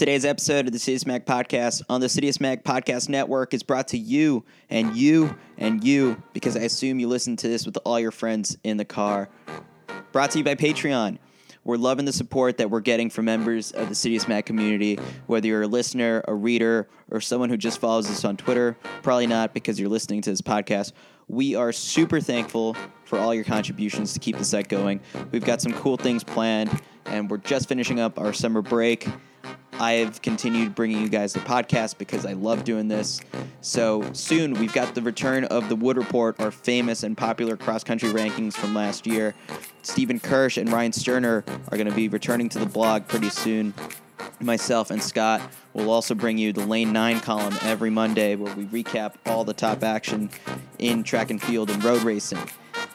Today's episode of the Citius Mag podcast on the Citius Mag podcast network is brought to you and you and you because I assume you listen to this with all your friends in the car. Brought to you by Patreon. We're loving the support that we're getting from members of the Citius Mag community, whether you're a listener, a reader, or someone who just follows us on Twitter. Probably not because you're listening to this podcast. We are super thankful for all your contributions to keep the site going. We've got some cool things planned, and we're just finishing up our summer break. I've continued bringing you guys the podcast because I love doing this. So soon we've got the return of the Wood Report, our famous and popular cross country rankings from last year. Stephen Kirsch and Ryan Sterner are going to be returning to the blog pretty soon. Myself and Scott will also bring you the Lane 9 column every Monday where we recap all the top action in track and field and road racing.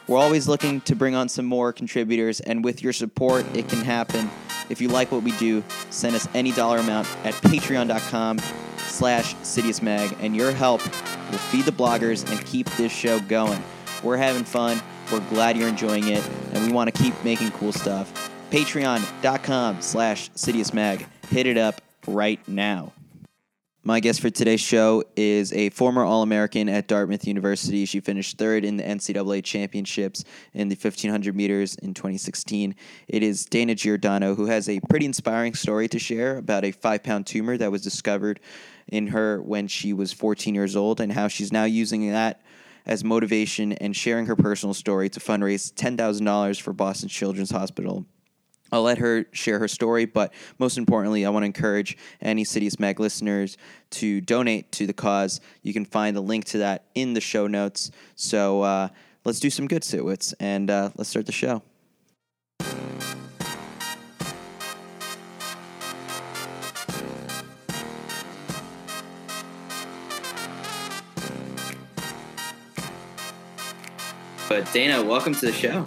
We're always looking to bring on some more contributors, and with your support, it can happen. If you like what we do, send us any dollar amount at patreon.com slash citiusmag, and your help will feed the bloggers and keep this show going. We're having fun. We're glad you're enjoying it, and we want to keep making cool stuff. Patreon.com slash citiusmag. Hit it up right now. My guest for today's show is a former All American at Dartmouth University. She finished third in the NCAA championships in the 1500 meters in 2016. It is Dana Giordano, who has a pretty inspiring story to share about a five pound tumor that was discovered in her when she was 14 years old and how she's now using that as motivation and sharing her personal story to fundraise $10,000 for Boston Children's Hospital I'll let her share her story, but most importantly, I want to encourage any Citius Mag listeners to donate to the cause. You can find the link to that in the show notes. So uh, let's do some good sitwits and uh, let's start the show. But Dana, welcome to the show.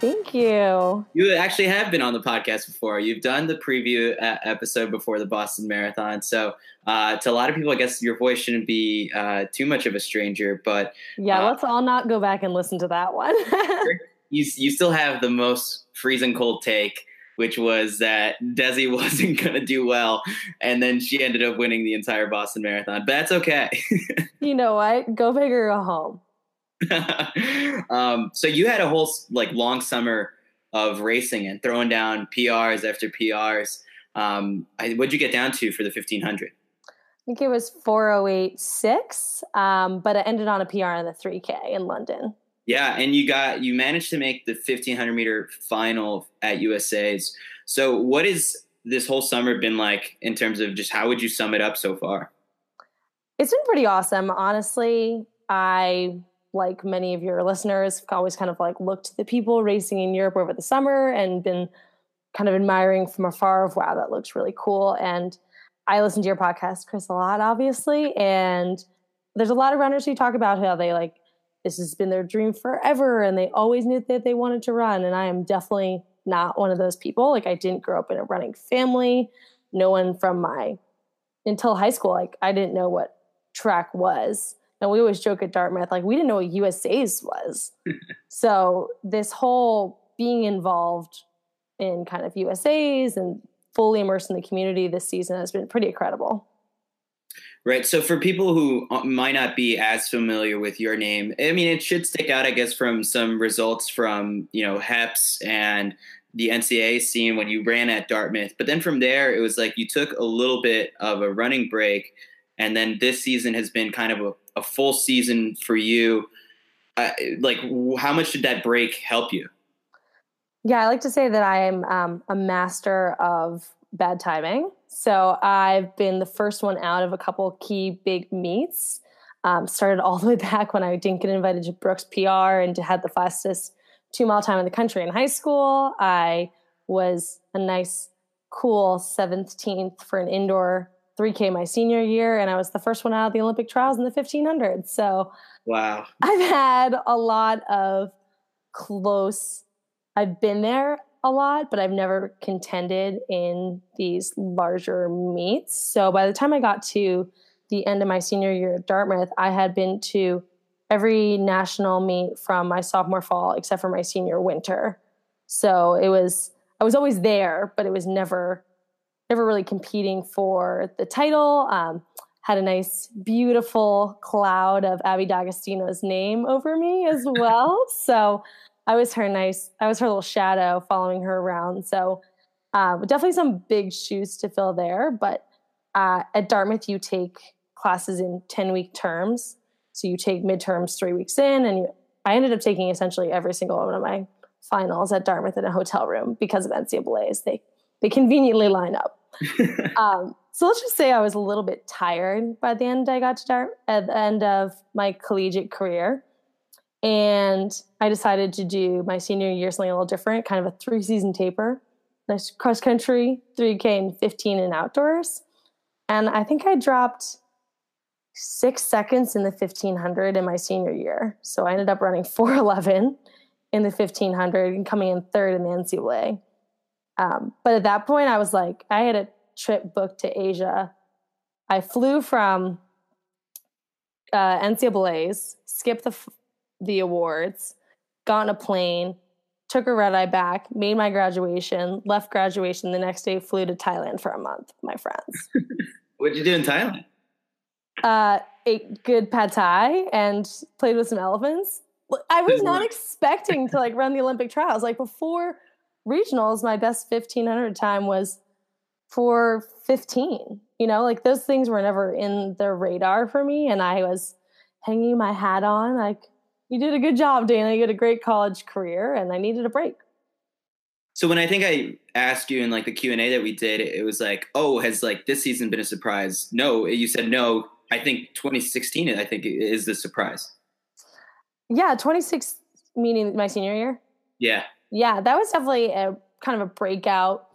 Thank you. You actually have been on the podcast before. You've done the preview episode before the Boston Marathon. So, uh, to a lot of people, I guess your voice shouldn't be uh, too much of a stranger. But yeah, uh, let's all not go back and listen to that one. you you still have the most freezing cold take, which was that Desi wasn't going to do well, and then she ended up winning the entire Boston Marathon. But that's okay. you know what? Go big or go home. um, so you had a whole like long summer of racing and throwing down PRs after PRs. Um, I, what'd you get down to for the 1500? I think it was 4086, um, but it ended on a PR in the 3K in London. Yeah, and you got you managed to make the 1500 meter final at USA's. So, what is this whole summer been like in terms of just how would you sum it up so far? It's been pretty awesome, honestly. I like many of your listeners, always kind of like looked the people racing in Europe over the summer and been kind of admiring from afar of wow, that looks really cool. And I listen to your podcast, Chris, a lot, obviously. And there's a lot of runners who talk about how they like this has been their dream forever and they always knew that they wanted to run. And I am definitely not one of those people. Like I didn't grow up in a running family. No one from my until high school, like I didn't know what track was and we always joke at Dartmouth, like we didn't know what USA's was. so this whole being involved in kind of USA's and fully immersed in the community this season has been pretty incredible. Right. So for people who might not be as familiar with your name, I mean, it should stick out, I guess, from some results from, you know, HEPS and the NCAA scene when you ran at Dartmouth. But then from there, it was like you took a little bit of a running break. And then this season has been kind of a a full season for you. Uh, like, how much did that break help you? Yeah, I like to say that I am um, a master of bad timing. So I've been the first one out of a couple key big meets. Um, started all the way back when I didn't get invited to Brooks PR and had the fastest two mile time in the country in high school. I was a nice, cool 17th for an indoor 3K my senior year, and I was the first one out of the Olympic trials in the 1500. So, wow, I've had a lot of close. I've been there a lot, but I've never contended in these larger meets. So by the time I got to the end of my senior year at Dartmouth, I had been to every national meet from my sophomore fall except for my senior winter. So it was I was always there, but it was never never really competing for the title. Um, had a nice, beautiful cloud of Abby D'Agostino's name over me as well. so I was her nice, I was her little shadow following her around. So uh, definitely some big shoes to fill there. But uh, at Dartmouth, you take classes in 10 week terms. So you take midterms three weeks in, and you, I ended up taking essentially every single one of my finals at Dartmouth in a hotel room because of NCAA's. They they conveniently line up. um, so let's just say I was a little bit tired by the end I got to Dart at the end of my collegiate career. And I decided to do my senior year something a little different, kind of a three season taper. Nice cross country, 3K and 15 and outdoors. And I think I dropped six seconds in the 1500 in my senior year. So I ended up running 411 in the 1500 and coming in third in the NCAA. Um, but at that point, I was like, I had a trip booked to Asia. I flew from uh, NCAA's, skipped the the awards, got on a plane, took a red eye back, made my graduation, left graduation the next day, flew to Thailand for a month with my friends. What'd you do in Thailand? Uh, ate good pad thai and played with some elephants. I was not expecting to like run the Olympic trials. Like before regionals, my best 1500 time was 415. You know, like those things were never in the radar for me. And I was hanging my hat on, like, you did a good job, Dana. You had a great college career, and I needed a break. So when I think I asked you in like the Q and A that we did, it was like, "Oh, has like this season been a surprise?" No, you said no. I think 2016, I think is the surprise. Yeah, 26 meaning my senior year. Yeah, yeah, that was definitely a kind of a breakout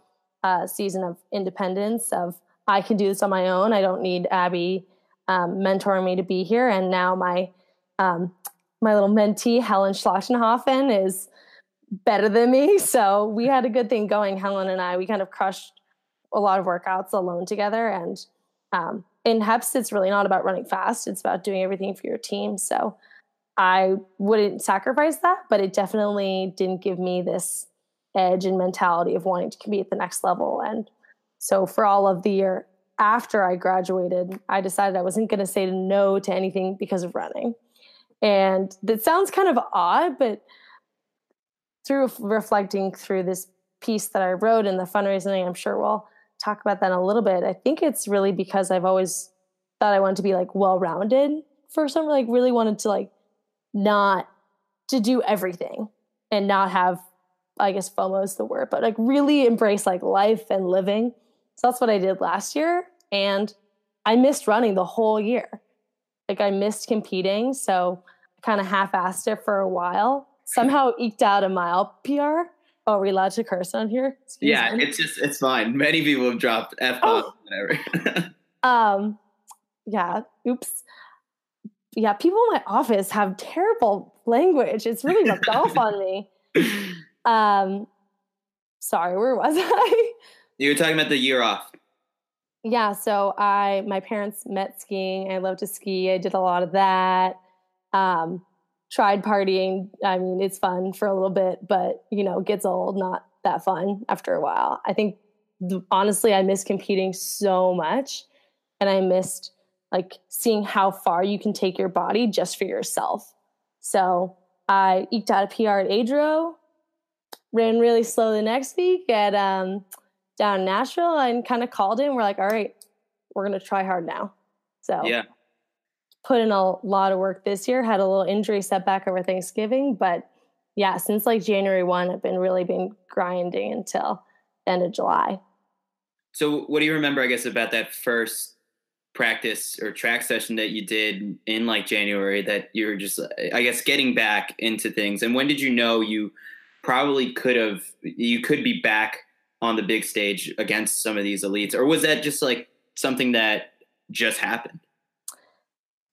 uh, season of independence. Of I can do this on my own. I don't need Abby um, mentoring me to be here. And now my um, my little mentee Helen Schlachtenhaufen is better than me. So we had a good thing going. Helen and I we kind of crushed a lot of workouts alone together. And um, in HEPS, it's really not about running fast. It's about doing everything for your team. So I wouldn't sacrifice that, but it definitely didn't give me this edge and mentality of wanting to compete at the next level. And so for all of the year after I graduated, I decided I wasn't going to say no to anything because of running. And that sounds kind of odd, but through reflecting through this piece that I wrote and the fundraising, I'm sure we'll talk about that in a little bit. I think it's really because I've always thought I wanted to be like well rounded for some like really wanted to like not to do everything and not have I guess FOMO is the word, but like really embrace like life and living. So that's what I did last year. And I missed running the whole year. Like I missed competing. So I kind of half assed it for a while. Somehow eked out a mile PR. Oh, are we allowed to curse on here? Excuse yeah, me. it's just it's fine. Many people have dropped F bombs oh. whatever. um yeah, oops yeah, people in my office have terrible language. It's really rubbed off on me. Um, sorry, where was I? You were talking about the year off. Yeah, so I my parents met skiing. I love to ski. I did a lot of that. Um, tried partying. I mean, it's fun for a little bit, but you know, gets old. Not that fun after a while. I think honestly, I miss competing so much, and I missed like seeing how far you can take your body just for yourself. So I eked out a PR at Adro, ran really slow the next week at um, down Nashville, and kind of called in. We're like, all right, we're gonna try hard now. So yeah, put in a lot of work this year. Had a little injury setback over Thanksgiving, but yeah, since like January one, I've been really been grinding until end of July. So, what do you remember? I guess about that first practice or track session that you did in like January that you're just I guess getting back into things and when did you know you probably could have you could be back on the big stage against some of these elites or was that just like something that just happened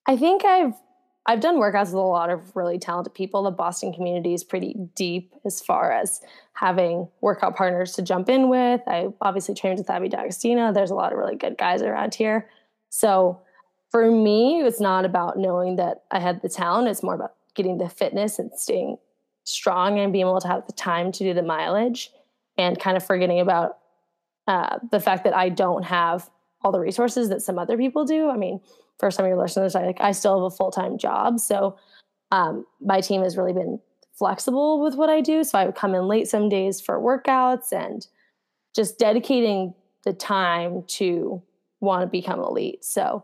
I think I've I've done workouts with a lot of really talented people. The Boston community is pretty deep as far as having workout partners to jump in with. I obviously trained with Abby D'Agostino. There's a lot of really good guys around here. So for me, it's not about knowing that I had the talent. It's more about getting the fitness and staying strong and being able to have the time to do the mileage and kind of forgetting about uh, the fact that I don't have all the resources that some other people do. I mean, for some of your listeners, I like I still have a full time job, so um, my team has really been flexible with what I do. So I would come in late some days for workouts and just dedicating the time to want to become elite. So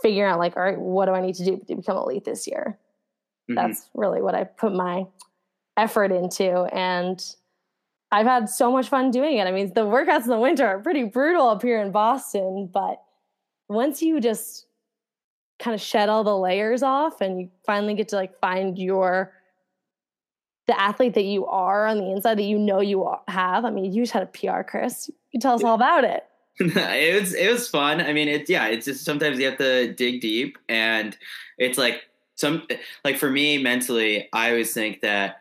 figuring out like, all right, what do I need to do to become elite this year? Mm-hmm. That's really what I put my effort into. And I've had so much fun doing it. I mean, the workouts in the winter are pretty brutal up here in Boston, but once you just kind of shed all the layers off and you finally get to like find your the athlete that you are on the inside that you know you have. I mean, you just had a PR, Chris. You tell us all about it. it was it was fun. I mean, it's yeah, it's just sometimes you have to dig deep, and it's like some like for me mentally, I always think that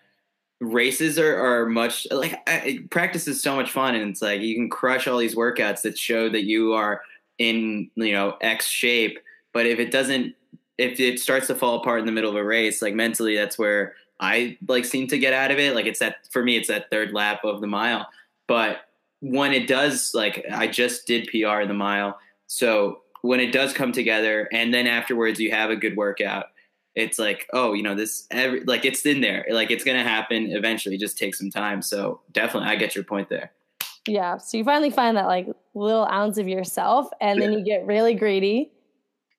races are, are much like I, practice is so much fun, and it's like you can crush all these workouts that show that you are in you know X shape, but if it doesn't, if it starts to fall apart in the middle of a race, like mentally, that's where I like seem to get out of it. Like it's that for me, it's that third lap of the mile. But when it does, like I just did PR in the mile, so when it does come together, and then afterwards you have a good workout, it's like oh, you know this every like it's in there, like it's gonna happen eventually. Just take some time. So definitely, I get your point there. Yeah. So you finally find that like little ounce of yourself, and then you get really greedy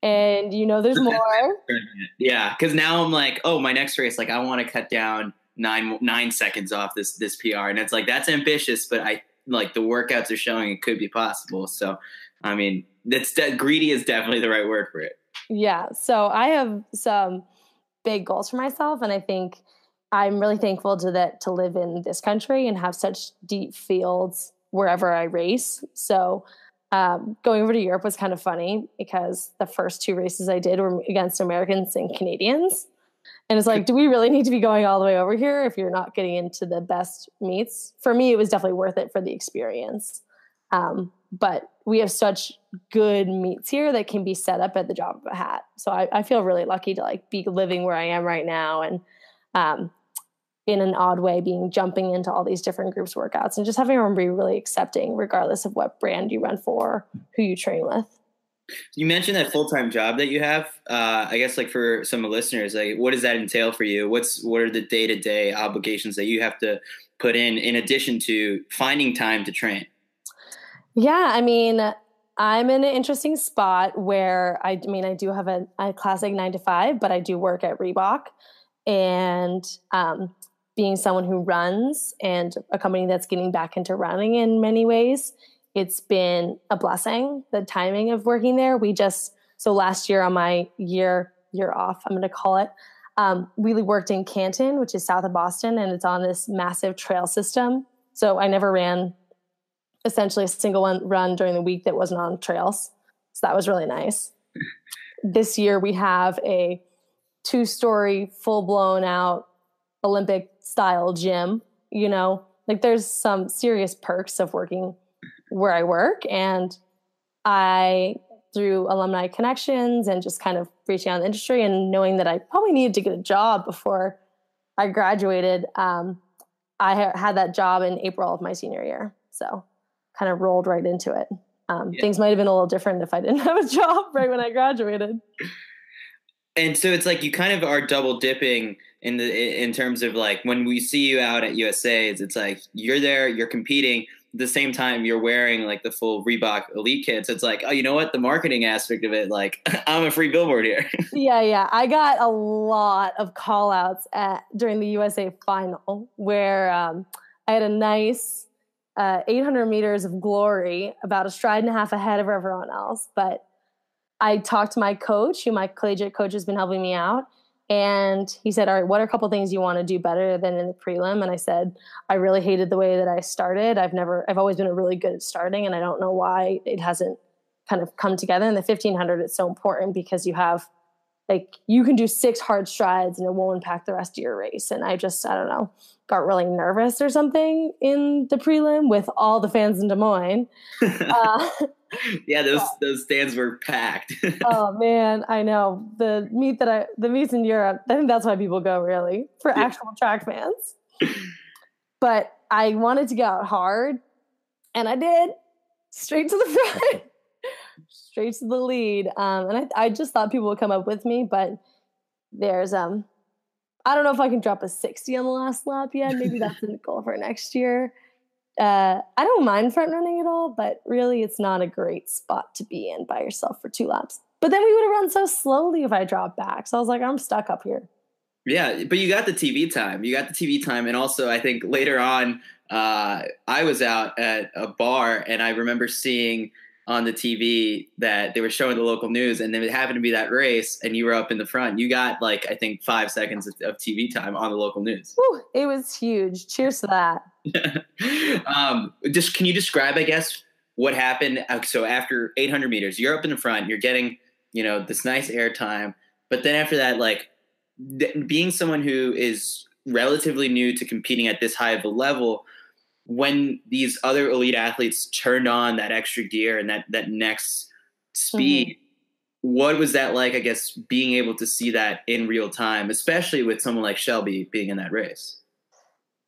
and you know there's more. yeah, because now I'm like, oh, my next race, like I want to cut down nine nine seconds off this this PR, and it's like that's ambitious, but I like the workouts are showing it could be possible. So, I mean, that's de- greedy is definitely the right word for it. Yeah. So I have some big goals for myself, and I think I'm really thankful to that to live in this country and have such deep fields wherever I race. So um, going over to Europe was kind of funny because the first two races I did were against Americans and Canadians. And it's like, do we really need to be going all the way over here if you're not getting into the best meets? For me, it was definitely worth it for the experience. Um, but we have such good meets here that can be set up at the drop of a hat. So I, I feel really lucky to like be living where I am right now and um, in an odd way being jumping into all these different groups workouts and just having everyone be really accepting regardless of what brand you run for who you train with you mentioned that full-time job that you have. Uh, i guess like for some listeners like what does that entail for you? What's what are the day-to-day obligations that you have to put in in addition to finding time to train? Yeah i mean i'm in an interesting spot where i, I mean i do have a, a classic nine to five but i do work at reebok. And um, being someone who runs and a company that's getting back into running in many ways, it's been a blessing. The timing of working there, we just so last year on my year year off, I'm going to call it. Um, we worked in Canton, which is south of Boston, and it's on this massive trail system. So I never ran essentially a single one run during the week that wasn't on trails. So that was really nice. this year we have a two story, full blown out Olympic style gym, you know, like there's some serious perks of working where I work. And I, through alumni connections and just kind of reaching out in the industry and knowing that I probably needed to get a job before I graduated, um, I ha- had that job in April of my senior year. So kind of rolled right into it. Um, yeah. Things might have been a little different if I didn't have a job right when I graduated. And so it's like you kind of are double dipping in the in terms of like when we see you out at USA's, it's like you're there, you're competing. The same time, you're wearing like the full Reebok Elite kits, it's like, oh, you know what? The marketing aspect of it, like, I'm a free billboard here. yeah, yeah. I got a lot of call outs at during the USA final where um, I had a nice uh, 800 meters of glory, about a stride and a half ahead of everyone else. But I talked to my coach, who my collegiate coach has been helping me out and he said, All right, what are a couple things you want to do better than in the prelim? And I said, I really hated the way that I started. I've never, I've always been a really good at starting, and I don't know why it hasn't kind of come together. In the 1500, it's so important because you have, like, you can do six hard strides and it won't impact the rest of your race. And I just, I don't know, got really nervous or something in the prelim with all the fans in Des Moines. uh, yeah, those those stands were packed. oh man, I know the meet that I the meets in Europe. I think that's why people go really for yeah. actual track fans. but I wanted to go out hard, and I did, straight to the front, straight to the lead. Um, and I, I just thought people would come up with me, but there's um, I don't know if I can drop a 60 on the last lap yet. Maybe that's the goal for next year. Uh, I don't mind front running at all, but really, it's not a great spot to be in by yourself for two laps. But then we would have run so slowly if I dropped back. So I was like, I'm stuck up here. Yeah, but you got the TV time. You got the TV time, and also I think later on, uh, I was out at a bar and I remember seeing on the TV that they were showing the local news, and then it happened to be that race, and you were up in the front. You got like I think five seconds of, of TV time on the local news. Whew, it was huge. Cheers to that. um, just can you describe, I guess, what happened? Uh, so after 800 meters, you're up in the front. You're getting you know this nice air time, but then after that, like th- being someone who is relatively new to competing at this high of a level when these other elite athletes turned on that extra gear and that that next speed mm-hmm. what was that like i guess being able to see that in real time especially with someone like shelby being in that race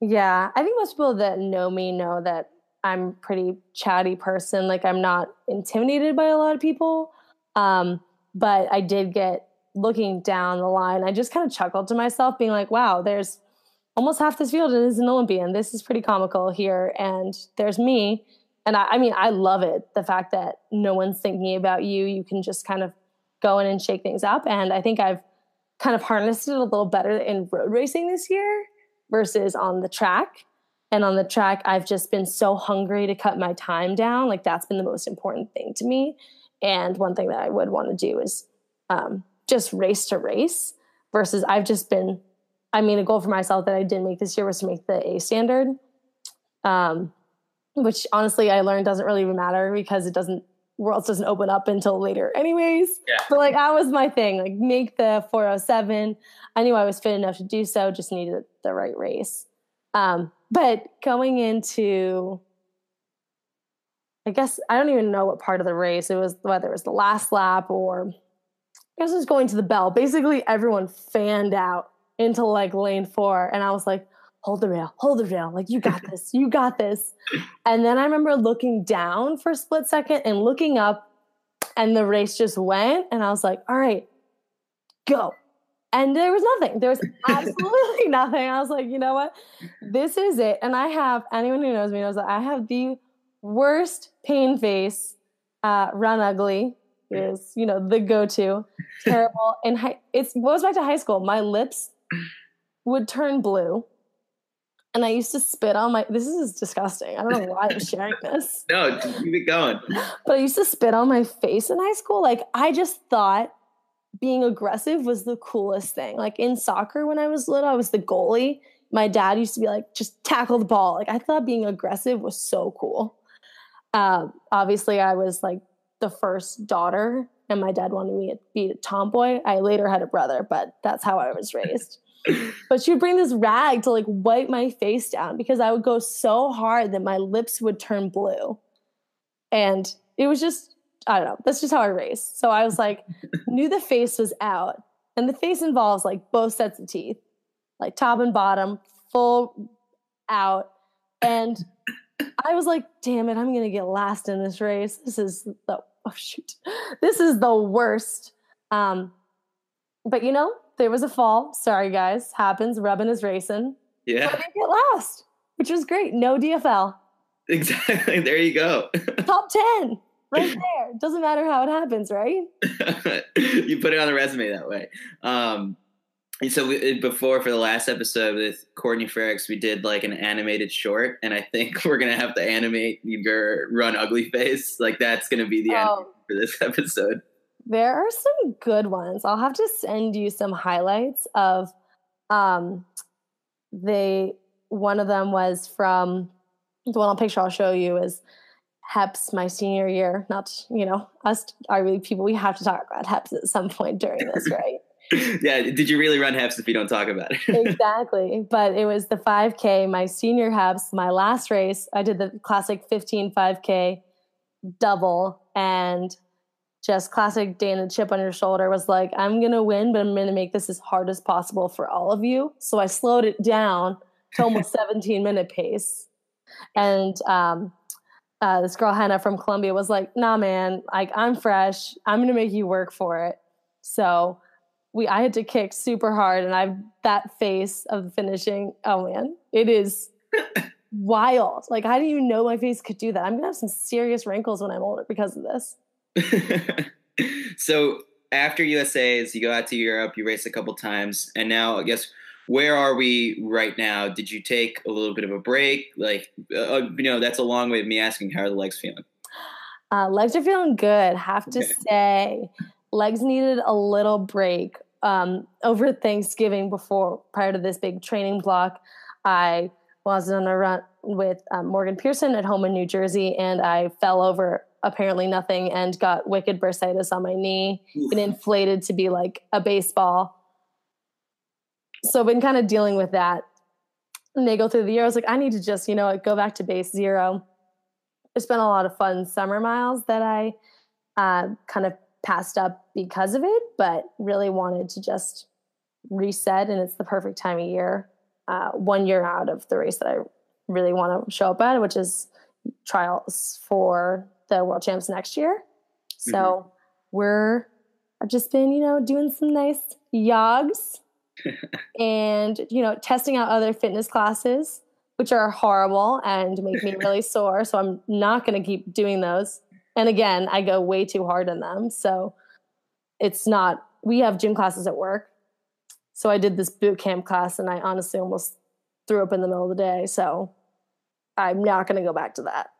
yeah i think most people that know me know that i'm pretty chatty person like i'm not intimidated by a lot of people um, but i did get looking down the line i just kind of chuckled to myself being like wow there's almost half this field is an Olympian. This is pretty comical here. And there's me. And I, I, mean, I love it. The fact that no one's thinking about you. You can just kind of go in and shake things up. And I think I've kind of harnessed it a little better in road racing this year versus on the track. And on the track, I've just been so hungry to cut my time down. Like that's been the most important thing to me. And one thing that I would want to do is um, just race to race versus I've just been I mean, a goal for myself that I didn't make this year was to make the A standard, um, which honestly I learned doesn't really even matter because it doesn't worlds doesn't open up until later anyways. Yeah. But like that was my thing, like make the 407. I knew I was fit enough to do so, just needed the right race. Um, but going into I guess I don't even know what part of the race it was, whether it was the last lap or I guess it was going to the bell. Basically, everyone fanned out into like lane four. And I was like, hold the rail, hold the rail. Like, you got this, you got this. And then I remember looking down for a split second and looking up, and the race just went. And I was like, all right, go. And there was nothing. There was absolutely nothing. I was like, you know what? This is it. And I have, anyone who knows me knows that I have the worst pain face, uh, run ugly is, you know, the go to. Terrible. And it goes back to high school. My lips would turn blue. And I used to spit on my. This is disgusting. I don't know why I'm sharing this. no, keep it going. But I used to spit on my face in high school. Like I just thought being aggressive was the coolest thing. Like in soccer when I was little, I was the goalie. My dad used to be like, just tackle the ball. Like I thought being aggressive was so cool. Um, obviously, I was like the first daughter, and my dad wanted me to be a tomboy. I later had a brother, but that's how I was raised. But she would bring this rag to like wipe my face down because I would go so hard that my lips would turn blue. And it was just, I don't know, that's just how I raised. So I was like, knew the face was out. And the face involves like both sets of teeth, like top and bottom, full out. And I was like, damn it, I'm going to get last in this race. This is the, oh shoot, this is the worst. Um, but you know, there was a fall. Sorry, guys. Happens. Rubbin is racing. Yeah. I get last, which was great. No DFL. Exactly. There you go. Top 10 right there. Doesn't matter how it happens, right? you put it on the resume that way. Um, so we, before for the last episode with Courtney Frerichs, we did like an animated short, and I think we're gonna have to animate your run ugly face. Like that's gonna be the oh. end for this episode. There are some good ones. I'll have to send you some highlights of um they one of them was from the one I'll picture I'll show you is HEPS my senior year. Not, you know, us are really people we have to talk about HEPS at some point during this, right? yeah, did you really run HEPS if you don't talk about it? exactly. But it was the 5K, my senior HEPS, my last race. I did the classic 15 5K double and just classic Dana chip on your shoulder was like, I'm going to win, but I'm going to make this as hard as possible for all of you. So I slowed it down to almost 17 minute pace. And um, uh, this girl Hannah from Columbia was like, "Nah, man, like I'm fresh. I'm gonna make you work for it." So we, I had to kick super hard, and I've that face of finishing. Oh man, it is wild. Like, how do you know my face could do that? I'm gonna have some serious wrinkles when I'm older because of this. so after USA's, you go out to Europe, you race a couple times, and now I guess where are we right now? Did you take a little bit of a break? Like, uh, uh you know, that's a long way of me asking how are the legs feeling. Uh, legs are feeling good. Have to okay. say, legs needed a little break um, over Thanksgiving before prior to this big training block. I was on a run with um, Morgan Pearson at home in New Jersey, and I fell over apparently nothing and got wicked bursitis on my knee. Oof. It inflated to be like a baseball. So I've been kind of dealing with that. And they go through the year. I was like, I need to just, you know, go back to base zero. There's been a lot of fun summer miles that I uh, kind of passed up because of it, but really wanted to just reset. And it's the perfect time of year, uh, one year out of the race that I really want to show up at, which is trials for the world champs next year. So mm-hmm. we're I've just been, you know, doing some nice yogs and, you know, testing out other fitness classes, which are horrible and make me really sore. So I'm not going to keep doing those. And again, I go way too hard in them. So it's not, we have gym classes at work. So I did this boot camp class and I honestly almost threw up in the middle of the day. So I'm not going to go back to that.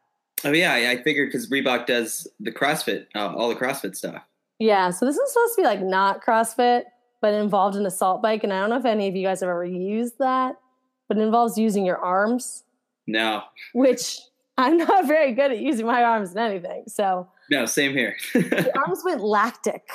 Oh yeah, I figured because Reebok does the CrossFit, uh, all the CrossFit stuff. Yeah, so this is supposed to be like not CrossFit, but involved an assault bike, and I don't know if any of you guys have ever used that, but it involves using your arms. No. Which I'm not very good at using my arms in anything. So. No, same here. the arms went lactic.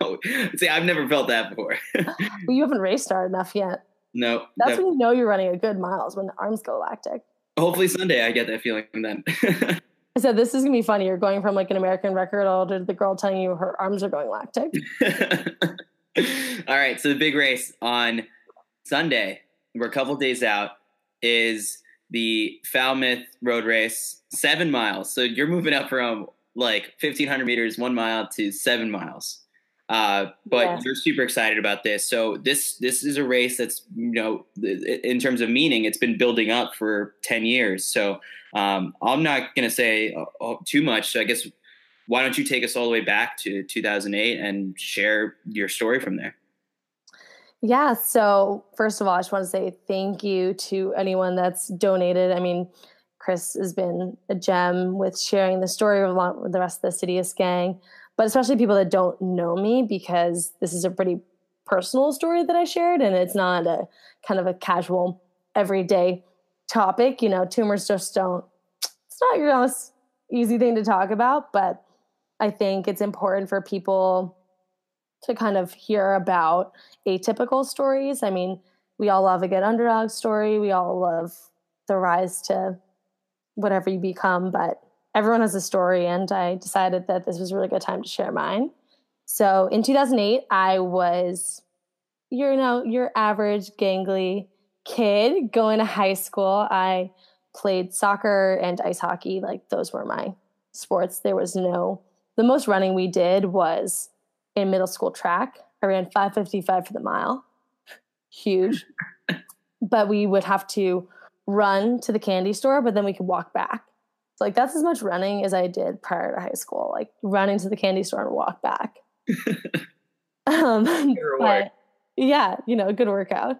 Oh, see, I've never felt that before. well, you haven't raced hard enough yet. No. That's when you know you're running a good miles when the arms go lactic. Hopefully Sunday I get that feeling then. I said this is gonna be funny. You're going from like an American record all to the girl telling you her arms are going lactic. all right, so the big race on Sunday, we're a couple days out, is the Falmouth Road Race, seven miles. So you're moving up from like 1500 meters, one mile to seven miles. Uh, but yeah. you're super excited about this. So this this is a race that's you know in terms of meaning, it's been building up for ten years. So um, I'm not going to say uh, too much. So I guess why don't you take us all the way back to 2008 and share your story from there? Yeah. So first of all, I just want to say thank you to anyone that's donated. I mean, Chris has been a gem with sharing the story along with the rest of the Citius gang but especially people that don't know me because this is a pretty personal story that I shared and it's not a kind of a casual everyday topic. You know, tumors just don't, it's not your most easy thing to talk about, but I think it's important for people to kind of hear about atypical stories. I mean, we all love a good underdog story. We all love the rise to whatever you become, but everyone has a story, and I decided that this was a really good time to share mine. So in 2008, I was, you know, your average gangly kid going to high school. I played soccer and ice hockey. Like those were my sports. There was no, the most running we did was in middle school track. I ran 555 for the mile. Huge. but we would have to run to the candy store, but then we could walk back. So like that's as much running as I did prior to high school, like running to the candy store and walk back. um, but, yeah, you know, good workout.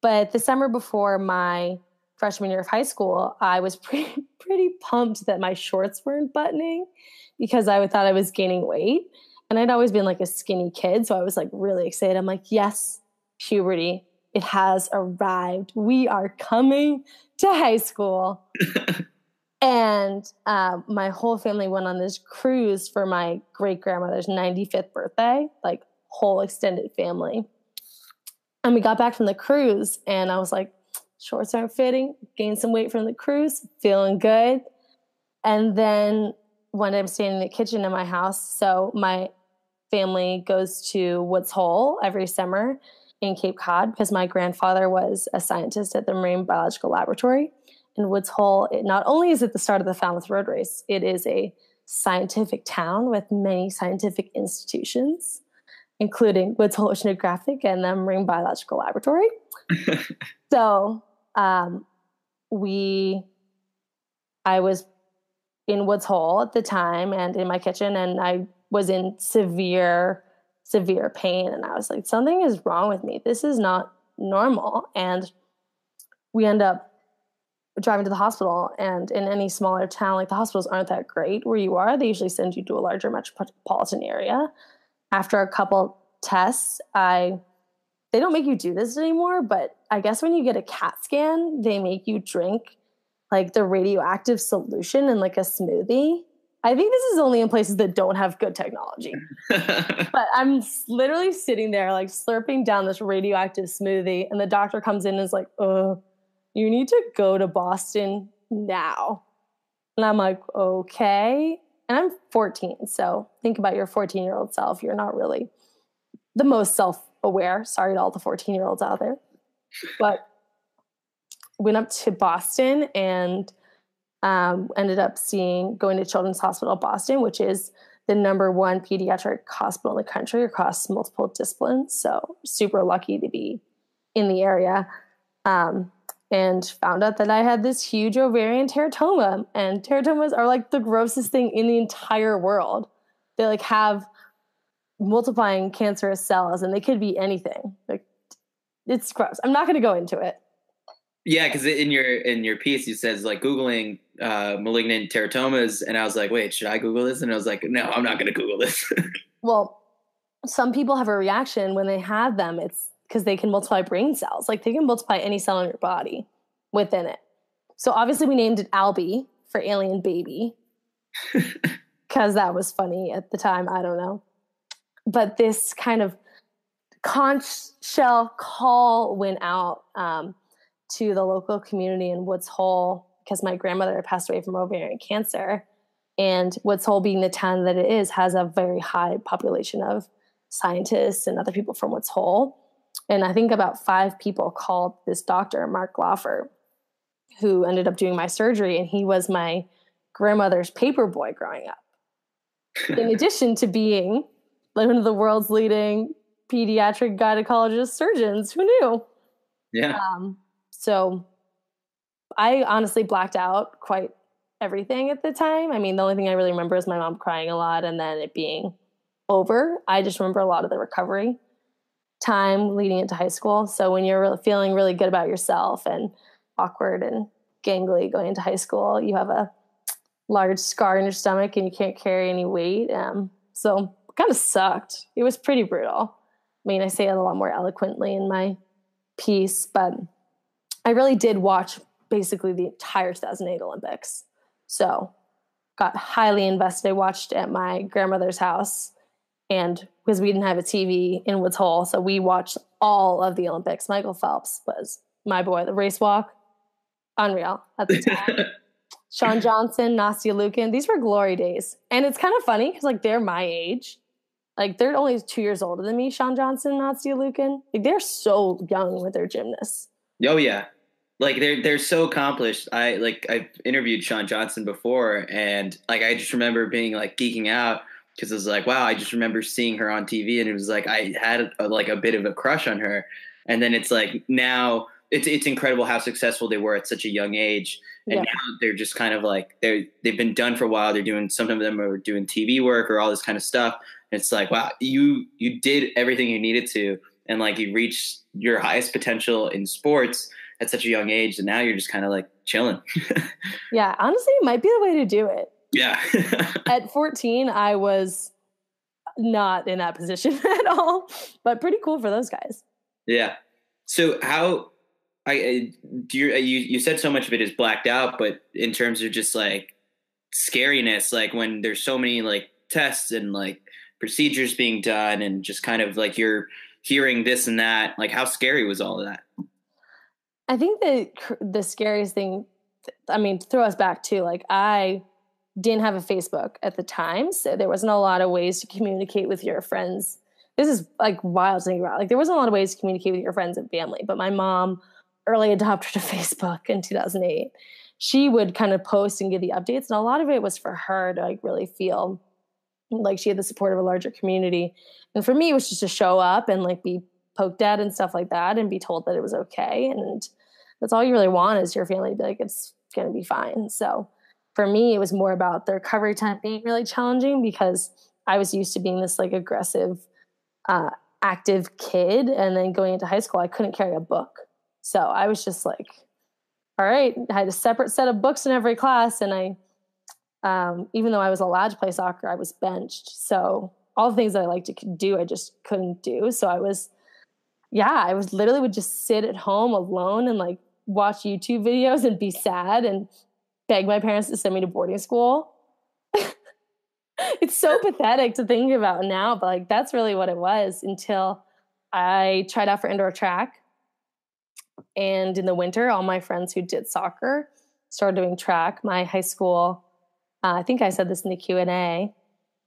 But the summer before my freshman year of high school, I was pretty pretty pumped that my shorts weren't buttoning because I thought I was gaining weight. And I'd always been like a skinny kid, so I was like really excited. I'm like, yes, puberty, it has arrived. We are coming to high school. And uh, my whole family went on this cruise for my great grandmother's 95th birthday, like whole extended family. And we got back from the cruise, and I was like, shorts aren't fitting, gained some weight from the cruise, feeling good. And then one day I'm standing in the kitchen in my house. So my family goes to Woods Hole every summer in Cape Cod because my grandfather was a scientist at the Marine Biological Laboratory in Woods Hole. It not only is it the start of the Falmouth Road Race, it is a scientific town with many scientific institutions, including Woods Hole Oceanographic and the Marine Biological Laboratory. so um, we, I was in Woods Hole at the time and in my kitchen, and I was in severe, severe pain. And I was like, something is wrong with me. This is not normal. And we end up driving to the hospital and in any smaller town like the hospitals aren't that great where you are. They usually send you to a larger metropolitan area. After a couple tests i they don't make you do this anymore but i guess when you get a cat scan they make you drink like the radioactive solution in like a smoothie. I think this is only in places that don't have good technology. But i'm literally sitting there like slurping down this radioactive smoothie and the doctor comes in and is like uh you need to go to Boston now. And I'm like, okay. And I'm 14. So think about your 14 year old self. You're not really the most self aware. Sorry to all the 14 year olds out there. But went up to Boston and um, ended up seeing going to Children's Hospital Boston, which is the number one pediatric hospital in the country across multiple disciplines. So super lucky to be in the area. Um, and found out that I had this huge ovarian teratoma. And teratomas are like the grossest thing in the entire world. They like have multiplying cancerous cells and they could be anything. Like it's gross. I'm not going to go into it. Yeah, because in your in your piece you says like googling uh, malignant teratomas, and I was like, wait, should I Google this? And I was like, no, I'm not going to Google this. well, some people have a reaction when they have them. It's because they can multiply brain cells. Like they can multiply any cell in your body within it. So obviously we named it Albie for alien baby because that was funny at the time. I don't know. But this kind of conch shell call went out um, to the local community in Woods Hole because my grandmother passed away from ovarian cancer. And Woods Hole, being the town that it is, has a very high population of scientists and other people from Woods Hole. And I think about five people called this doctor, Marc Laufer, who ended up doing my surgery. And he was my grandmother's paper boy growing up. In addition to being one of the world's leading pediatric gynecologist surgeons, who knew? Yeah. Um, so I honestly blacked out quite everything at the time. I mean, the only thing I really remember is my mom crying a lot and then it being over. I just remember a lot of the recovery time leading into high school. So when you're feeling really good about yourself and awkward and gangly going into high school, you have a large scar in your stomach and you can't carry any weight. Um, so kind of sucked. It was pretty brutal. I mean, I say it a lot more eloquently in my piece, but I really did watch basically the entire 2008 Olympics. So got highly invested. I watched at my grandmother's house and because we didn't have a TV in Woods Hole, so we watched all of the Olympics. Michael Phelps was my boy. The race walk, unreal at the time. Shawn Johnson, Nastia Liukin, these were glory days. And it's kind of funny because like they're my age. Like they're only two years older than me, Shawn Johnson, Nastia Liukin. Like they're so young with their gymnasts. Oh yeah. Like they're they're so accomplished. I like I've interviewed Shawn Johnson before and like I just remember being like geeking out because it was like, wow, I just remember seeing her on TV, and it was like I had a, like a bit of a crush on her, and then it's like now it's it's incredible how successful they were at such a young age, and yeah. now they're just kind of like they're they've been done for a while. They're doing some of them are doing TV work or all this kind of stuff. And it's like, wow, you you did everything you needed to, and like you reached your highest potential in sports at such a young age, and now you're just kind of like chilling. yeah, honestly, it might be the way to do it yeah. At 14, I was not in that position at all, but pretty cool for those guys. Yeah. So how I do you uh, you you said so much of it is blacked out, but in terms of just like scariness, like when there's so many like tests and like procedures being done, and just kind of like you're hearing this and that, like how scary was all of that? I think the the scariest thing, I mean, throw us back to like I didn't have a Facebook at the time, so there wasn't a lot of ways to communicate with your friends. This is like wild to think about. Like there wasn't a lot of ways to communicate with your friends and family, but my mom early adopted a Facebook in 2008, she would kind of post and give the updates. And a lot of it was for her to like really feel like she had the support of a larger community. And for me, it was just to show up and like be poked at and stuff like that and be told that it was okay. And that's all you really want is your family to be like, it's to be fine. So for me, it was more about the recovery time being really challenging because I was used to being this like aggressive, uh, active kid. And then going into high school, I couldn't carry a book. So I was just like, all right, I had a separate set of books in every class. And I, um, even though I was allowed to play soccer, I was benched. So all the things that I like to do, I just couldn't do. So I was, yeah, I was literally would just sit at home alone and like watch YouTube videos and be sad and beg my parents to send me to boarding school. it's so pathetic to think about now, but like that's really what it was until I tried out for indoor track. And in the winter, all my friends who did soccer started doing track. My high school, uh, I think I said this in the Q and A,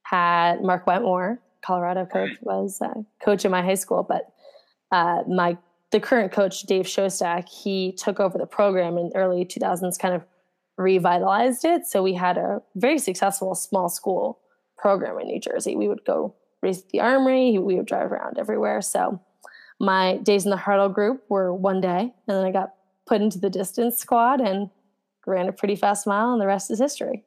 had Mark Wetmore, Colorado coach, was uh, coach in my high school. But uh, my the current coach, Dave Shostak, he took over the program in early 2000s, kind of revitalized it. So we had a very successful small school program in New Jersey. We would go race the armory, we would drive around everywhere. So my days in the hurdle group were one day, and then I got put into the distance squad and ran a pretty fast mile, and the rest is history.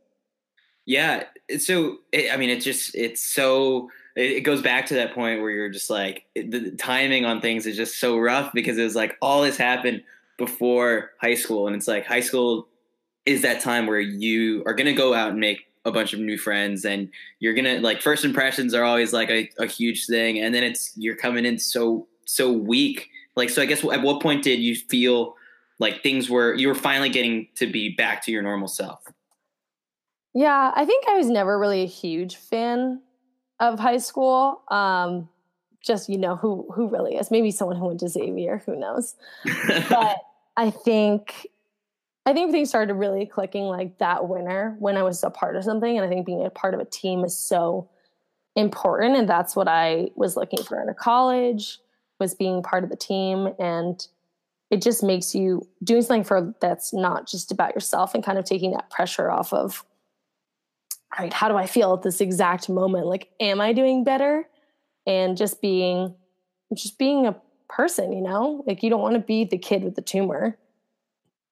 Yeah. So, I mean, it's just, it's so, it, goes back to that point where you're just like, the timing on things is just so rough because it was like all this happened before high school. And it's like high school is that time where you are going to go out and make a bunch of new friends and you're going to like first impressions are always like a, a huge thing. And then it's, you're coming in so, so weak. Like, so I guess at what point did you feel like things were, you were finally getting to be back to your normal self? Yeah, I think I was never really a huge fan of high school. Um, just you know who who really is. Maybe someone who went to Xavier, who knows. but I think I think things started really clicking like that winter when I was a part of something, and I think being a part of a team is so important, and that's what I was looking for in a college was being part of the team and it just makes you doing something for that's not just about yourself and kind of taking that pressure off of all right, how do I feel at this exact moment? Like, am I doing better? And just being, just being a person, you know, like you don't want to be the kid with the tumor.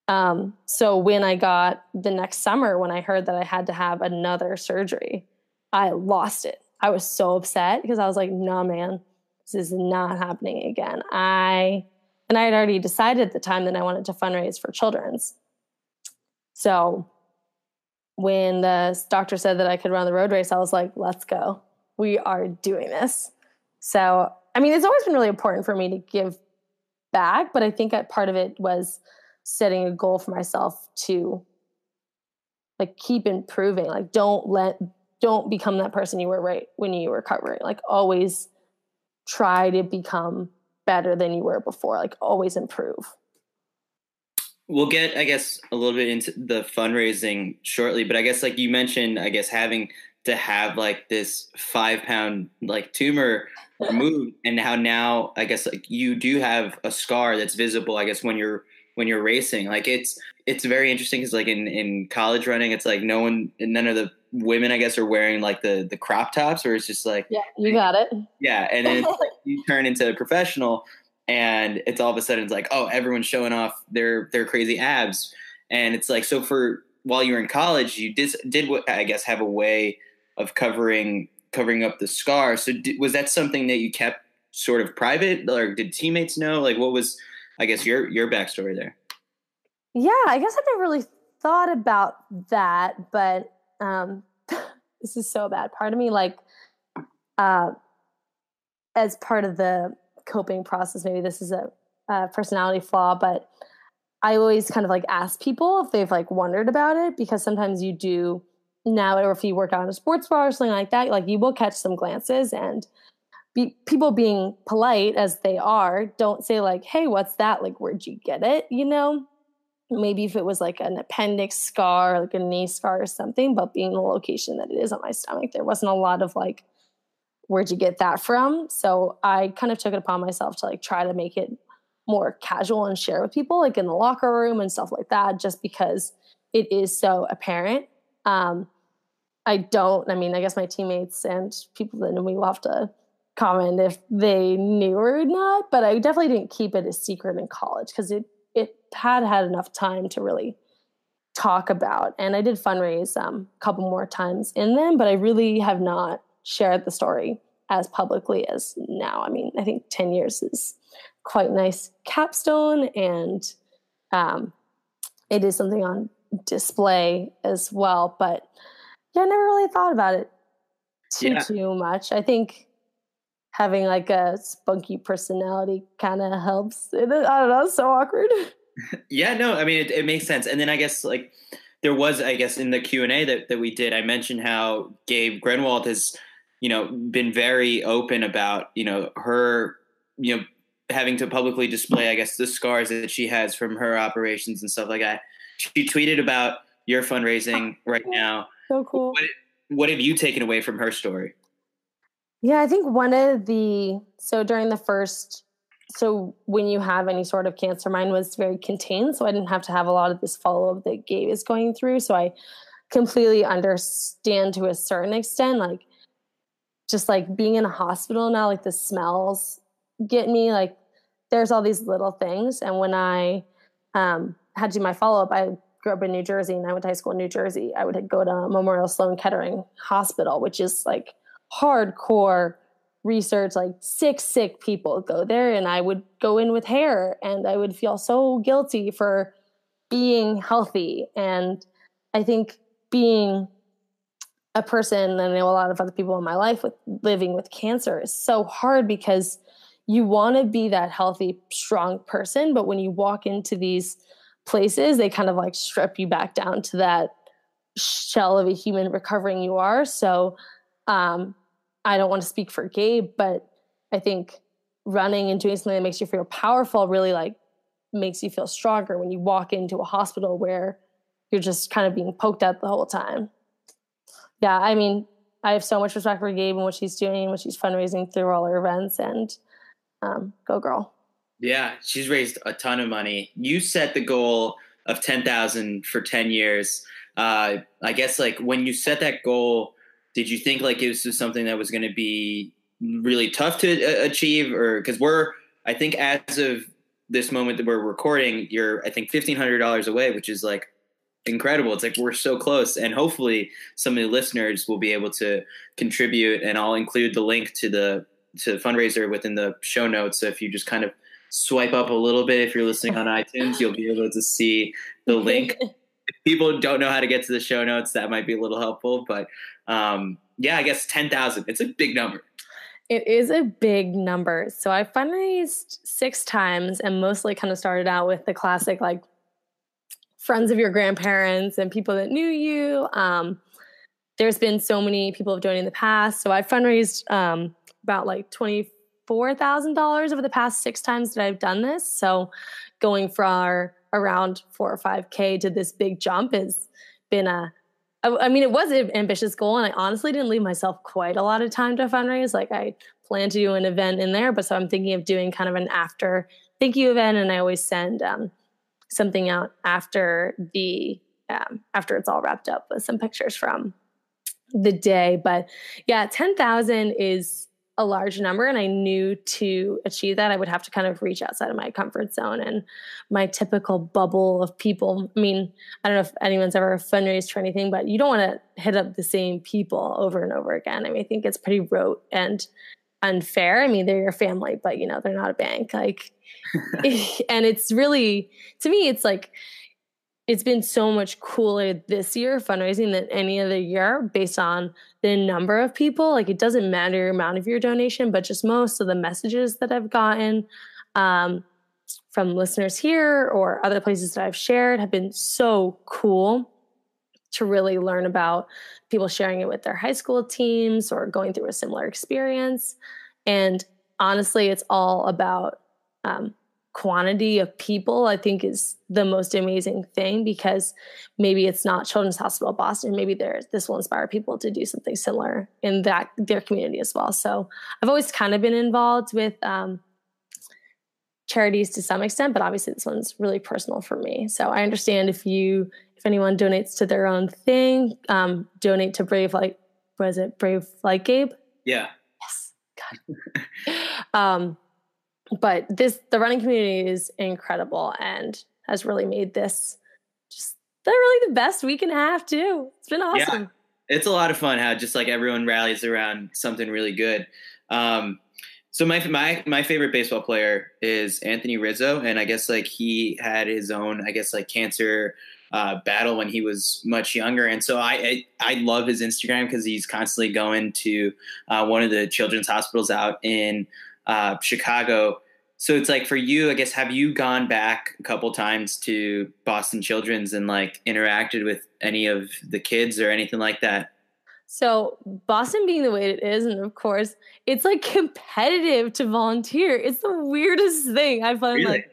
Um, so when I got the next summer, when I heard that I had to have another surgery, I lost it. I was so upset because I was like, no, man, this is not happening again. I, and I had already decided at the time that I wanted to fundraise for children's. So when the doctor said that I could run the road race, I was like, let's go. We are doing this. So, I mean, it's always been really important for me to give back, but I think part of it was setting a goal for myself to like keep improving. Like, don't let, don't become that person you were right when you were recovering. Like, always try to become better than you were before. Like, always improve we'll get i guess a little bit into the fundraising shortly but i guess like you mentioned i guess having to have like this five pound like tumor removed and how now i guess like you do have a scar that's visible i guess when you're when you're racing like it's it's very interesting because like in in college running it's like no one none of the women i guess are wearing like the the crop tops or it's just like yeah you got it. Yeah and then like, you turn into a professional and it's all of a sudden it's like oh everyone's showing off their their crazy abs. And it's like so for while you were in college you did did what i guess have a way of covering covering up the scar. So did, was that something that you kept sort of private or did teammates know? Like what was i guess your your backstory there yeah i guess I've never really thought about that but um this is so bad part of me like uh as part of the coping process. Maybe this is a, a personality flaw, but I always kind of like ask people if they've like wondered about it because sometimes you do now, or if you work out in a sports bar or something like that, like you will catch some glances and be, people being polite as they are, don't say like, "Hey, what's that? Like, where'd you get it?" You know, maybe if it was like an appendix scar, like a knee scar or something, but being the location that it is on my stomach, there wasn't a lot of like where'd you get that from? So I kind of took it upon myself to like try to make it more casual and share with people, like in the locker room and stuff like that, just because it is so apparent. Um, I don't, I mean, I guess my teammates and people that know me will have to comment if they knew or not, but I definitely didn't keep it a secret in college because it, it had had enough time to really talk about. And I did fundraise um, a couple more times in them, but I really have not shared the story as publicly as now. I mean, I think 10 years is quite nice capstone and um, it is something on display as well. But yeah, I never really thought about it too yeah. too much. I think having like a spunky personality kind of helps. It, I don't know, it's so awkward. yeah, no, I mean it, it makes sense. And then I guess like there was, I guess, in the Q and A that that we did, I mentioned how Gabe Grunewald has, you know, been very open about you know her, you know, having to publicly display, I guess, the scars that she has from her operations and stuff like that. She tweeted about your fundraising oh, right now. So cool. What, what have you taken away from her story? Yeah, I think one of the so during the first so when you have any sort of cancer, mine was very contained, so I didn't have to have a lot of this follow up that Gabe is going through. So I completely understand to a certain extent, like just like being in a hospital now, like the smells get me. Like there's all these little things, and when I um, had to do my follow up, I grew up in New Jersey and I went to high school in New Jersey. I would go to Memorial Sloan Kettering Hospital, which is like hardcore research like sick sick people go there and i would go in with hair and i would feel so guilty for being healthy. And i think being a person and i know a lot of other people in my life with living with cancer is so hard because you want to be that healthy strong person but when you walk into these places they kind of like strip you back down to that shell of a human recovering you are. So um, I don't want to speak for Gabe, but I think running and doing something that makes you feel powerful really like makes you feel stronger when you walk into a hospital where you're just kind of being poked at the whole time. Yeah, I mean, I have so much respect for Gabe and what she's doing and what she's fundraising through all her events and um, go girl. Yeah, she's raised a ton of money. You set the goal of 10,000 for 10 years. Uh, I guess like when you set that goal, did you think like it was something that was going to be really tough to uh, achieve? Or because we're i think as of this moment that we're recording you're i think $1500 away which is like incredible. It's like we're so close and hopefully some of the listeners will be able to contribute and i'll include the link to the to the fundraiser within the show notes. So if you just kind of swipe up a little bit if you're listening on itunes you'll be able to see the link. If people don't know how to get to the show notes, that might be a little helpful. But um, yeah, I guess 10,000, it's a big number. It is a big number. So I fundraised six times and mostly kind of started out with the classic like friends of your grandparents and people that knew you. Um, there's been so many people have donated in the past. So I fundraised um, about like $24,000 over the past six times that I've done this. So going for our around four or five K to this big jump has been a I mean, it was an ambitious goal, and I honestly didn't leave myself quite a lot of time to fundraise. Like, I plan to do an event in there, but so I'm thinking of doing kind of an after thank you event, and I always send um, something out after the um, after it's all wrapped up with some pictures from the day. But yeah, ten thousand is a large number and I knew to achieve that I would have to kind of reach outside of my comfort zone and my typical bubble of people. I mean, I don't know if anyone's ever fundraised for anything, but you don't want to hit up the same people over and over again. I mean, I think it's pretty rote and unfair. I mean, they're your family, but you know, they're not a bank. Like and it's really to me it's like it's been so much cooler this year fundraising than any other year based on the number of people. Like it doesn't matter your amount of your donation, but just most of the messages that I've gotten um, from listeners here or other places that I've shared have been so cool to really learn about people sharing it with their high school teams or going through a similar experience. And honestly, it's all about um, quantity of people i think is the most amazing thing because maybe it's not children's hospital boston maybe there this will inspire people to do something similar in that their community as well so i've always kind of been involved with um, charities to some extent but obviously this one's really personal for me so i understand if you if anyone donates to their own thing, um, donate to Brave Like was it Brave Like Gabe? Yeah. Yes. God. um, but this the running community is incredible and has really made this just the really the best week and a half too. It's been awesome. Yeah. It's a lot of fun how just like everyone rallies around something really good. Um, so my my my favorite baseball player is Anthony Rizzo, and I guess like he had his own I guess like cancer uh, battle when he was much younger, and so I I, I love his Instagram because he's constantly going to uh, one of the children's hospitals out in uh, Chicago. So it's like for you, I guess, have you gone back a couple times to Boston Children's and like interacted with any of the kids or anything like that? So Boston being the way it is, and of course, it's like competitive to volunteer. It's the weirdest thing. I find really? like,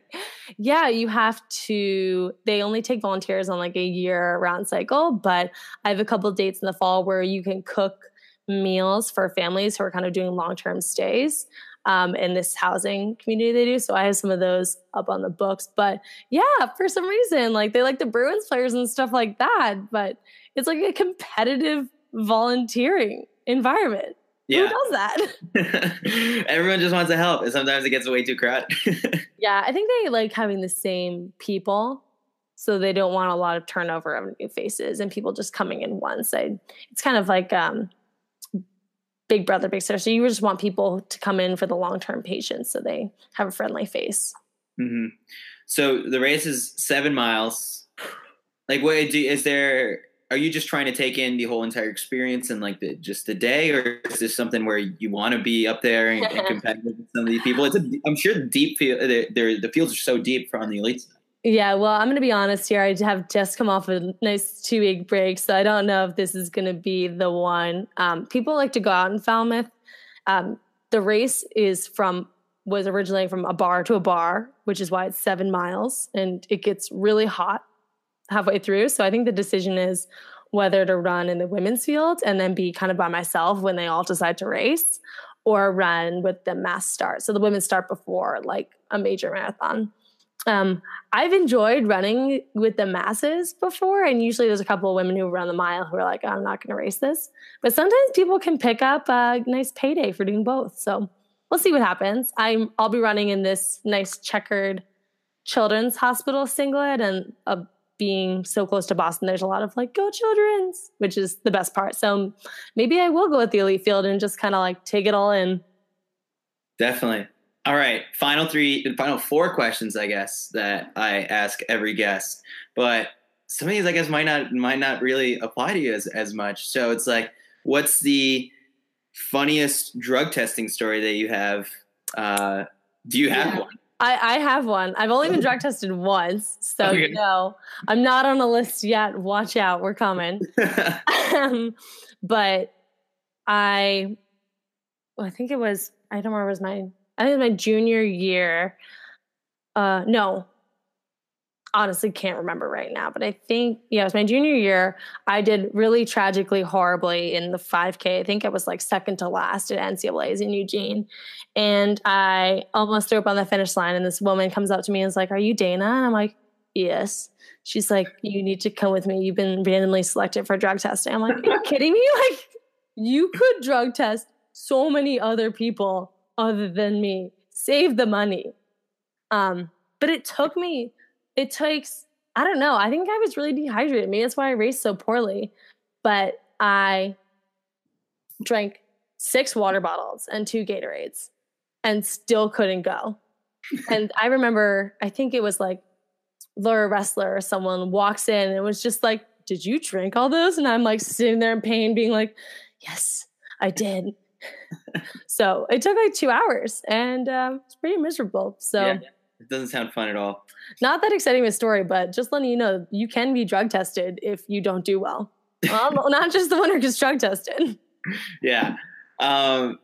yeah, you have to. They only take volunteers on like a year round cycle, but I have a couple dates in the fall where you can cook meals for families who are kind of doing long term stays um, in this housing community they do. So I have some of those up on the books. But yeah, for some reason, like they like the Bruins players and stuff like that. But it's like a competitive volunteering environment. Yeah. Who does that? Everyone just wants to help, and sometimes it gets way too crowded. yeah, I think they like having the same people, so they don't want a lot of turnover of new faces and people just coming in once. I, it's kind of like um, Big Brother, Big Sister. So you just want people to come in for the long term patients, so they have a friendly face. Mm-hmm. So the race is seven miles. Like, what do, is there? are you just trying to take in the whole entire experience and like the just the day, or is this something where you want to be up there and, and competitive with some of these people? It's a, I'm sure the deep field, the, the fields are so deep from the elites. Yeah, well, I'm going to be honest here. I have just come off a nice two week break, so I don't know if this is going to be the one. Um, people like to go out in Falmouth. Um, the race is from was originally from a bar to a bar, which is why it's seven miles, and it gets really hot halfway through. So I think the decision is whether to run in the women's field and then be kind of by myself when they all decide to race or run with the mass start. So the women start before like a major marathon. Um, I've enjoyed running with the masses before, and usually there's a couple of women who run the mile who are like, I'm not going to race this. But sometimes people can pick up a nice payday for doing both. So we'll see what happens. I'm I'll be running in this nice checkered children's hospital singlet and a being so close to Boston, there's a lot of like, go children's, which is the best part. So maybe I will go with the elite field and just kind of like take it all in. Definitely. All right. Final three, final four questions, I guess, that I ask every guest. But some of these, I guess, might not might not really apply to you as, as much. So it's like, what's the funniest drug testing story that you have? Uh, do you have yeah. one? I, I have one. I've only been drug tested once, so okay. no, I'm not on a list yet. Watch out, we're coming. um, but I, well, I think it was. I don't remember. It was my. I think my junior year. Uh, no, honestly can't remember right now, but I think, yeah, it was my junior year. I did really tragically horribly in the 5K. I think I was like second to last at NCAA's in Eugene. And I almost threw up on the finish line. And this woman comes up to me and is like, Are you Dana? And I'm like, Yes. She's like, You need to come with me. You've been randomly selected for drug testing. I'm like, Are you kidding me? Like, you could drug test so many other people other than me. Save the money. Um, but it took me it takes I don't know. I think I was really dehydrated. Maybe that's why I raced so poorly. But I drank six water bottles and two Gatorades and still couldn't go. and I remember, I think it was like Laura Roesler or someone walks in and it was just like, Did you drink all those? And I'm like sitting there in pain, being like, Yes, I did. So it took like two hours and um, it's pretty miserable. So yeah. It doesn't sound fun at all. Not that exciting of a story, but just letting you know you can be drug tested if you don't do well. well not just the one who gets drug tested. Yeah. Um,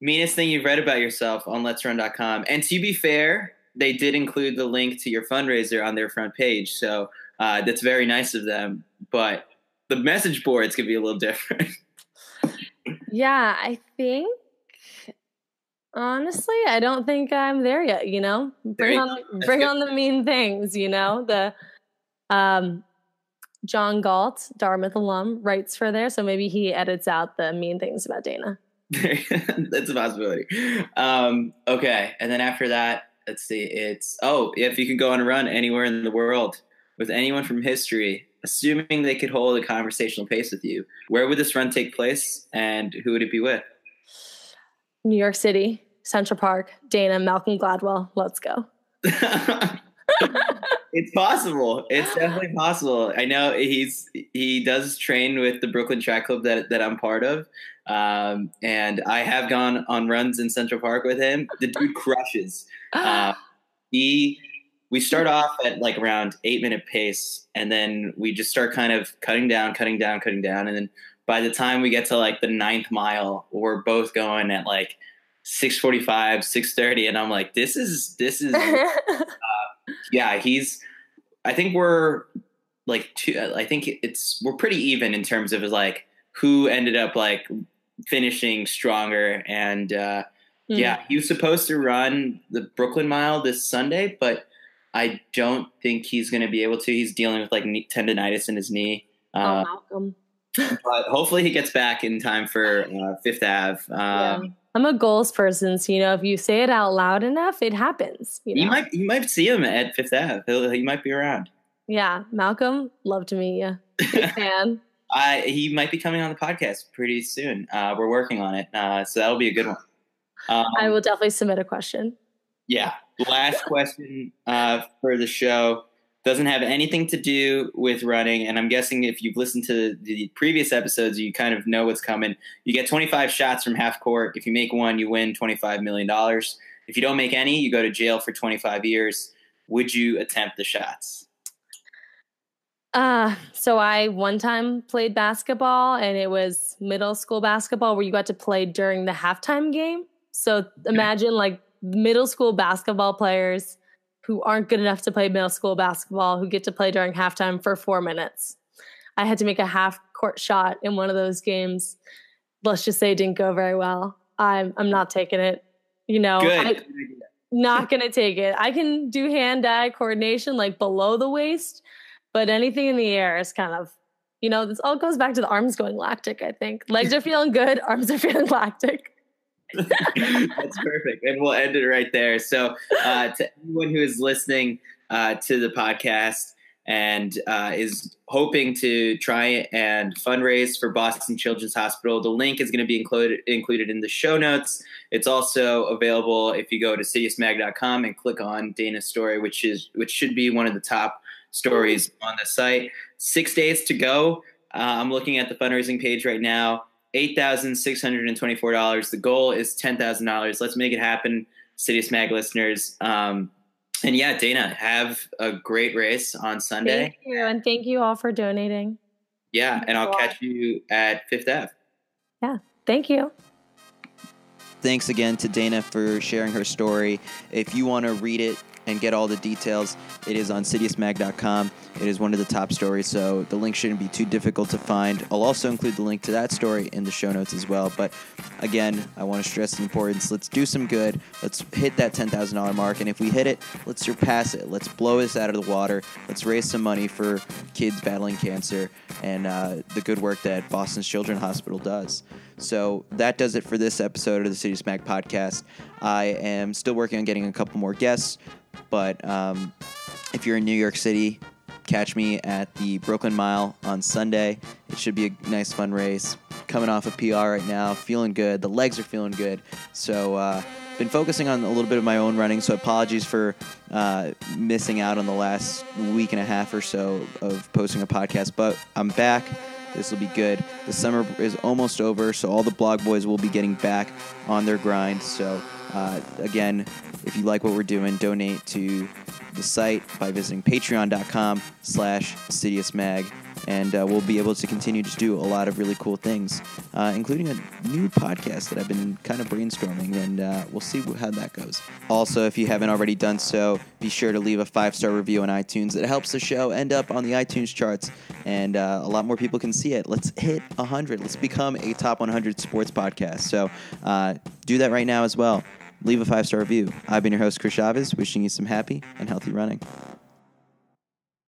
meanest thing you've read about yourself on letsrun.com. And to be fair, they did include the link to your fundraiser on their front page. So uh, that's very nice of them. But the message boards could be a little different. Yeah, I think Honestly, I don't think I'm there yet, you know? Bring on bring on the mean things, you know? The um John Gault, Dartmouth alum, writes for there, so maybe he edits out the mean things about Dana. That's a possibility. Um, okay, and then after that, let's see. It's oh, if you could go on a run anywhere in the world with anyone from history, assuming they could hold a conversational pace with you, where would this run take place, and who would it be with? New York City, Central Park, Dana, Malcolm Gladwell. Let's go. it's possible. It's definitely possible. I know he's he does train with the Brooklyn Track Club that that I'm part of, um, and I have gone on runs in Central Park with him. The dude crushes. Uh, he we start off at like around eight minute pace, and then we just start kind of cutting down, cutting down, cutting down, and then by the time we get to like the ninth mile, we're both going at like 645 630 and i'm like this is this is uh, yeah he's i think we're like two i think it's we're pretty even in terms of like who ended up like finishing stronger and uh mm. yeah he was supposed to run the brooklyn mile this sunday but i don't think he's going to be able to he's dealing with like tendonitis in his knee oh, uh, Malcolm. but hopefully he gets back in time for uh, fifth ave um, yeah I'm a goals person, so you know if you say it out loud enough, it happens. You, know? you might you might see him at Fifth Ave. He'll, he might be around. Yeah, Malcolm, love to meet you. Big fan. I he might be coming on the podcast pretty soon. Uh, we're working on it, uh, so that'll be a good one. Um, I will definitely submit a question. Yeah, last question uh, for the show doesn't have anything to do with running. And I'm guessing if you've listened to the previous episodes, you kind of know what's coming. You get 25 shots from half court. If you make one, you win $25 million. If you don't make any, you go to jail for 25 years. Would you attempt the shots? Uh, so I one time played basketball and it was middle school basketball where you got to play during the halftime game. So imagine like middle school basketball players who aren't good enough to play middle school basketball who get to play during halftime for four minutes. I had to make a half court shot in one of those games. Let's just say it didn't go very well. I'm I'm not taking it. You know, I, not gonna take it. I can do hand-eye coordination like below the waist, but anything in the air is kind of, you know, this all goes back to the arms going lactic. I think legs are feeling good, arms are feeling lactic. That's perfect. And we'll end it right there. So, uh, to anyone who is listening uh, to the podcast and uh, is hoping to try and fundraise for Boston Children's Hospital, the link is going to be included included in the show notes. It's also available if you go to citiusmag.com and click on Dana's story, which is which should be one of the top stories on the site. Six days to go. Uh, I'm looking at the fundraising page right now eight thousand six hundred and twenty-four dollars. The goal is ten thousand dollars. Let's make it happen, Citius Mag listeners. Um, and yeah, Dana, have a great race on Sunday. Thank you, and thank you all for donating. Yeah, and I'll catch you at Fifth Ave. Yeah, thank you. Thanks again to Dana for sharing her story. If you want to read it, and get all the details, it is on citiusmag.com. It is one of the top stories, so the link shouldn't be too difficult to find. I'll also include the link to that story in the show notes as well. But again, I want to stress the importance. Let's do some good. Let's hit that $10,000 mark. And if we hit it, let's surpass it. Let's blow this out of the water. Let's raise some money for kids battling cancer and uh, the good work that Boston's Children's Hospital does. So that does it for this episode of the Citius Mag podcast. I am still working on getting a couple more guests. But um, if you're in New York City, catch me at the Brooklyn Mile on Sunday. It should be a nice, fun race. Coming off of PR right now, feeling good. The legs are feeling good. So, uh, been focusing on a little bit of my own running. So, apologies for uh, missing out on the last week and a half or so of posting a podcast. But I'm back. This will be good. The summer is almost over, so all the blog boys will be getting back on their grind. So, uh, again, if you like what we're doing, donate to the site by visiting patreon.com slash citiusmag and uh, we'll be able to continue to do a lot of really cool things, uh, including a new podcast that I've been kind of brainstorming, and uh, we'll see how that goes. Also, if you haven't already done so, be sure to leave a five star review on iTunes. It helps the show end up on the iTunes charts, and uh, a lot more people can see it. Let's hit 100. Let's become a top 100 sports podcast. So uh, do that right now as well leave a five star review. I've been your host, Chris Chavez, wishing you some happy and healthy running.